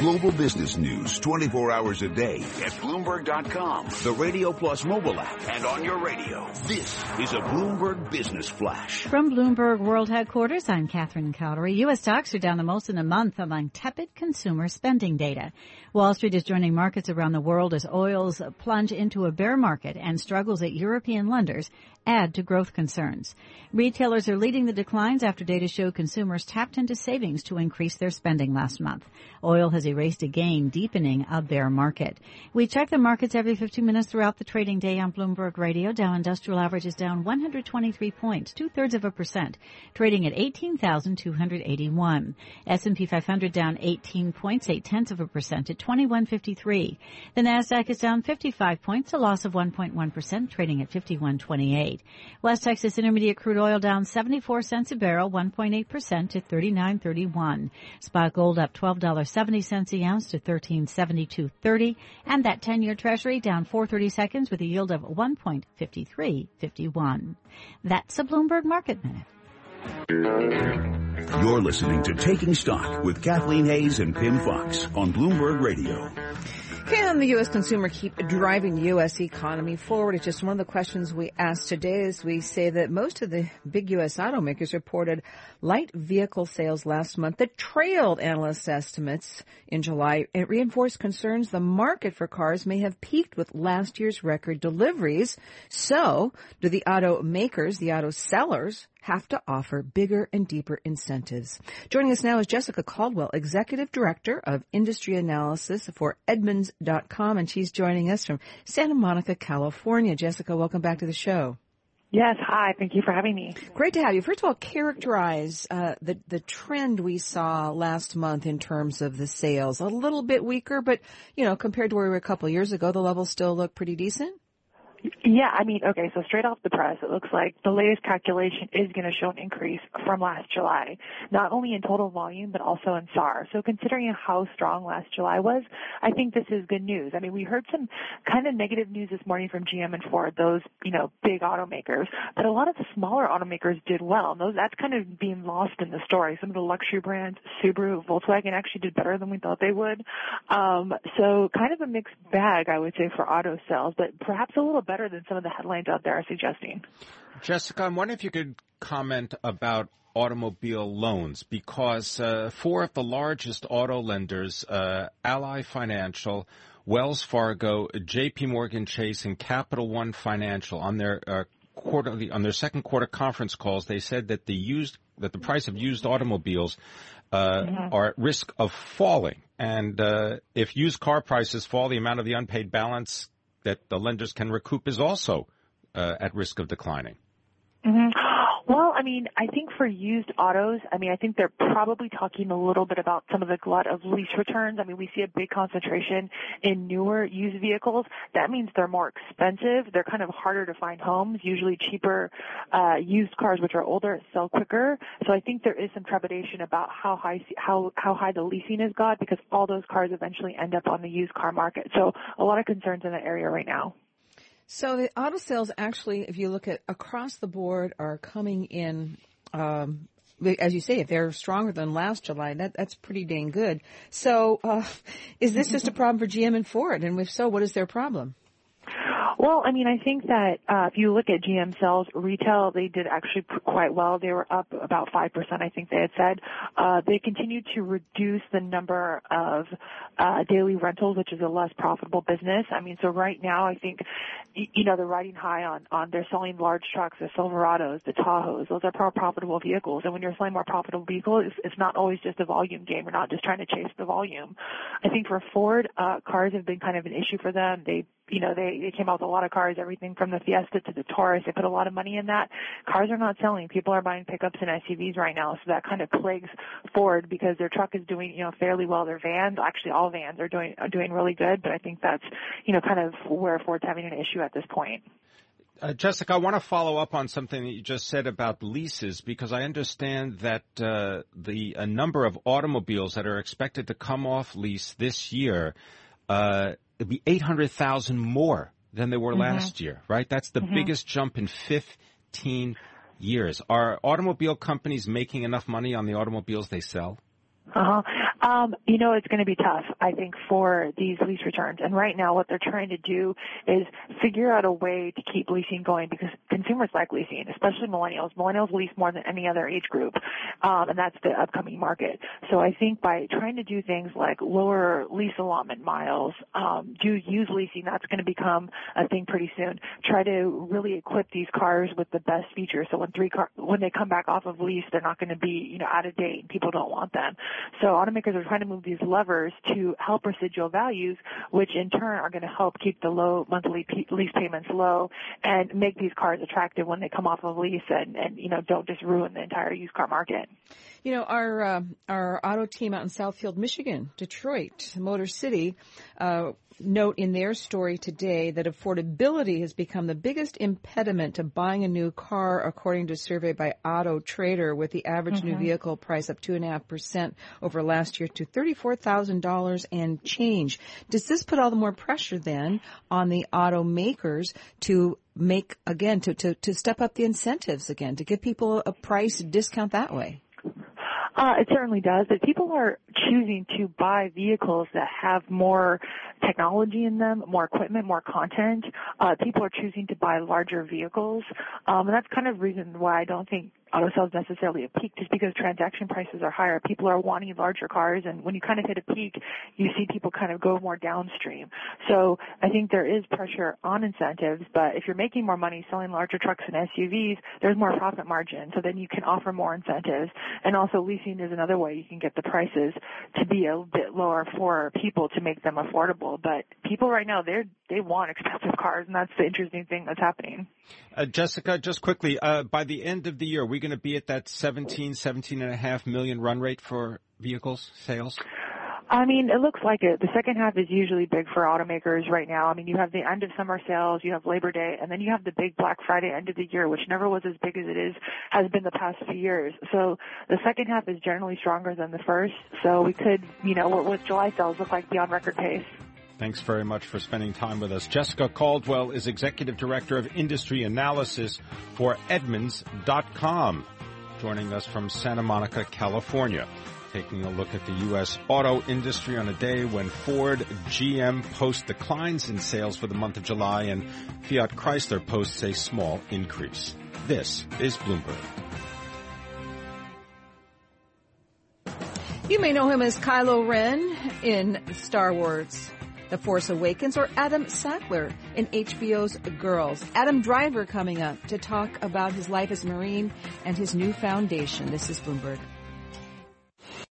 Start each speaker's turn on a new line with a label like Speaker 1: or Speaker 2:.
Speaker 1: Global business news 24 hours a day at Bloomberg.com, the Radio Plus mobile app, and on your radio. This is a Bloomberg Business Flash.
Speaker 2: From Bloomberg World Headquarters, I'm Catherine Cowdery. U.S. stocks are down the most in a month among tepid consumer spending data. Wall Street is joining markets around the world as oils plunge into a bear market and struggles at European lenders add to growth concerns. Retailers are leading the declines after data show consumers tapped into savings to increase their spending last month. Oil has erased a gain, deepening a bear market. We check the markets every 15 minutes throughout the trading day on Bloomberg Radio. Dow Industrial Average is down 123 points, two thirds of a percent, trading at 18,281. S&P 500 down 18 points, eight tenths of a percent at 2153. The Nasdaq is down 55 points, a loss of 1.1 percent, trading at 5128. West Texas Intermediate crude oil down 74 cents a barrel, 1.8 percent to 39.31. Spot gold up $12.70 a ounce to 1372.30, and that 10-year Treasury down 430 seconds with a yield of 1.5351. That's a Bloomberg Market Minute.
Speaker 1: You're listening to Taking Stock with Kathleen Hays and Pimm Fox on Bloomberg Radio.
Speaker 3: Can the U.S. consumer keep driving the U.S. economy forward? It's just one of the questions we asked today as we say that most of the big U.S. automakers reported light vehicle sales last month that trailed analyst estimates in July. It reinforced concerns the market for cars may have peaked with last year's record deliveries. So, do the automakers, the auto sellers, have to offer bigger and deeper incentives. Joining us now is Jessica Caldwell, Executive Director of Industry Analysis for Edmunds.com, and she's joining us from Santa Monica, California. Jessica, welcome back to the show.
Speaker 4: Yes, hi. Thank you for having me.
Speaker 3: Great to have you. First of all, characterize uh, the the trend we saw last month in terms of the sales. A little bit weaker, but you know, compared to where we were a couple of years ago, the levels still look pretty decent.
Speaker 4: Yeah, I mean, okay, so straight off the press, it looks like the latest calculation is going to show an increase from last July, not only in total volume, but also in SAAR. So considering how strong last July was, I think this is good news. I mean, we heard some kind of negative news this morning from GM and Ford, those, you know, big automakers, but a lot of the smaller automakers did well. And those, that's kind of being lost in the story. Some of the luxury brands, Subaru, Volkswagen actually did better than we thought they would. Um, so kind of a mixed bag, I would say, for auto sales, but perhaps a little better than some of the headlines out there are suggesting.
Speaker 5: Jessica, I'm wondering if you could comment about automobile loans because uh, four of the largest auto lenders, uh, Ally Financial, Wells Fargo, J.P. Morgan Chase, and Capital One Financial, on their uh, quarterly on their second quarter conference calls, they said that the used that the price of used automobiles uh, mm-hmm. are at risk of falling. And uh, if used car prices fall, the amount of the unpaid balance that the lenders can recoup is also uh, at risk of declining.
Speaker 4: Mm-hmm. I mean, I think for used autos, I mean, I think they're probably talking a little bit about some of the glut of lease returns. I mean, we see a big concentration in newer used vehicles. That means they're more expensive. They're kind of harder to find homes. Usually cheaper uh, used cars, which are older, sell quicker. So I think there is some trepidation about how high how how high the leasing is got because all those cars eventually end up on the used car market. So a lot of concerns in that area right now.
Speaker 3: So the auto sales actually, if you look at across the board, are coming in. Um, as you say, if they're stronger than last July, that that's pretty dang good. So, uh, is this just a problem for GM and Ford? And if so, what is their problem?
Speaker 4: Well, I mean, I think that uh, if you look at GM sales retail, they did actually quite well. They were up about five percent. I think they had said uh, they continued to reduce the number of uh, daily rentals, which is a less profitable business. I mean, so right now, I think you know they're riding high on on they're selling large trucks, the Silverados, the Tahoes. Those are more profitable vehicles, and when you're selling more profitable vehicles, it's, it's not always just a volume game. You're not just trying to chase the volume. I think for Ford, uh, cars have been kind of an issue for them. They you know, they, they came out with a lot of cars, everything from the Fiesta to the Taurus. They put a lot of money in that. Cars are not selling. People are buying pickups and SUVs right now. So that kind of plagues Ford because their truck is doing, you know, fairly well. Their vans, actually all vans are doing, are doing really good. But I think that's, you know, kind of where Ford's having an issue at this point.
Speaker 5: Uh, Jessica, I want to follow up on something that you just said about leases because I understand that uh, the a number of automobiles that are expected to come off lease this year uh, it'd be 800,000 more than they were mm-hmm. last year, right? That's the mm-hmm. biggest jump in 15 years. Are automobile companies making enough money on the automobiles they sell?
Speaker 4: Uh-huh. Um, you know, it's going to be tough, I think, for these lease returns. And right now, what they're trying to do is figure out a way to keep leasing going because consumers like leasing, especially millennials. Millennials lease more than any other age group, um, and that's the upcoming market. So I think by trying to do things like lower lease allotment miles, um, do used leasing, that's going to become a thing pretty soon. Try to really equip these cars with the best features. So when three car, when they come back off of lease, they're not going to be, you know, out of date and people don't want them. So automakers are trying to move these levers to help residual values, which in turn are going to help keep the low monthly p- lease payments low and make these cars attractive when they come off of lease and, and you know, don't just ruin the entire used car market.
Speaker 3: You know, our uh, our auto team out in Southfield, Michigan, Detroit, Motor City, uh, note in their story today that affordability has become the biggest impediment to buying a new car, according to a survey by Auto Trader, with the average mm-hmm. new vehicle price up two and a half percent over last year to thirty-four thousand dollars and change. Does this put all the more pressure then on the automakers to make again to, to, to step up the incentives again to give people a price discount that way?
Speaker 4: Uh, it certainly does, but people are choosing to buy vehicles that have more technology in them, more equipment, more content. Uh, people are choosing to buy larger vehicles, um, and that's kind of the reason why I don't think auto sales necessarily a peak just because transaction prices are higher. People are wanting larger cars and when you kind of hit a peak, you see people kind of go more downstream. So I think there is pressure on incentives, but if you're making more money selling larger trucks and SUVs, there's more profit margin. So then you can offer more incentives. And also leasing is another way you can get the prices to be a bit lower for people to make them affordable. But people right now, they're, they want expensive cars and that's the interesting thing that's happening.
Speaker 5: Uh, Jessica, just quickly, uh, by the end of the year, are we going to be at that 17, 17 and a half million run rate for vehicles sales?
Speaker 4: I mean, it looks like it. The second half is usually big for automakers right now. I mean, you have the end of summer sales, you have Labor Day, and then you have the big Black Friday end of the year, which never was as big as it is, has been the past few years. So the second half is generally stronger than the first. So we could, you know, what, what July sales look like beyond record pace.
Speaker 5: Thanks very much for spending time with us. Jessica Caldwell is Executive Director of Industry Analysis for Edmunds.com, joining us from Santa Monica, California. Taking a look at the U.S. auto industry on a day when Ford, GM post declines in sales for the month of July and Fiat Chrysler posts a small increase. This is Bloomberg.
Speaker 3: You may know him as Kylo Ren in Star Wars. The Force Awakens, or Adam Sackler in HBO's Girls. Adam Driver coming up to talk about his life as Marine and his new foundation. This is Bloomberg.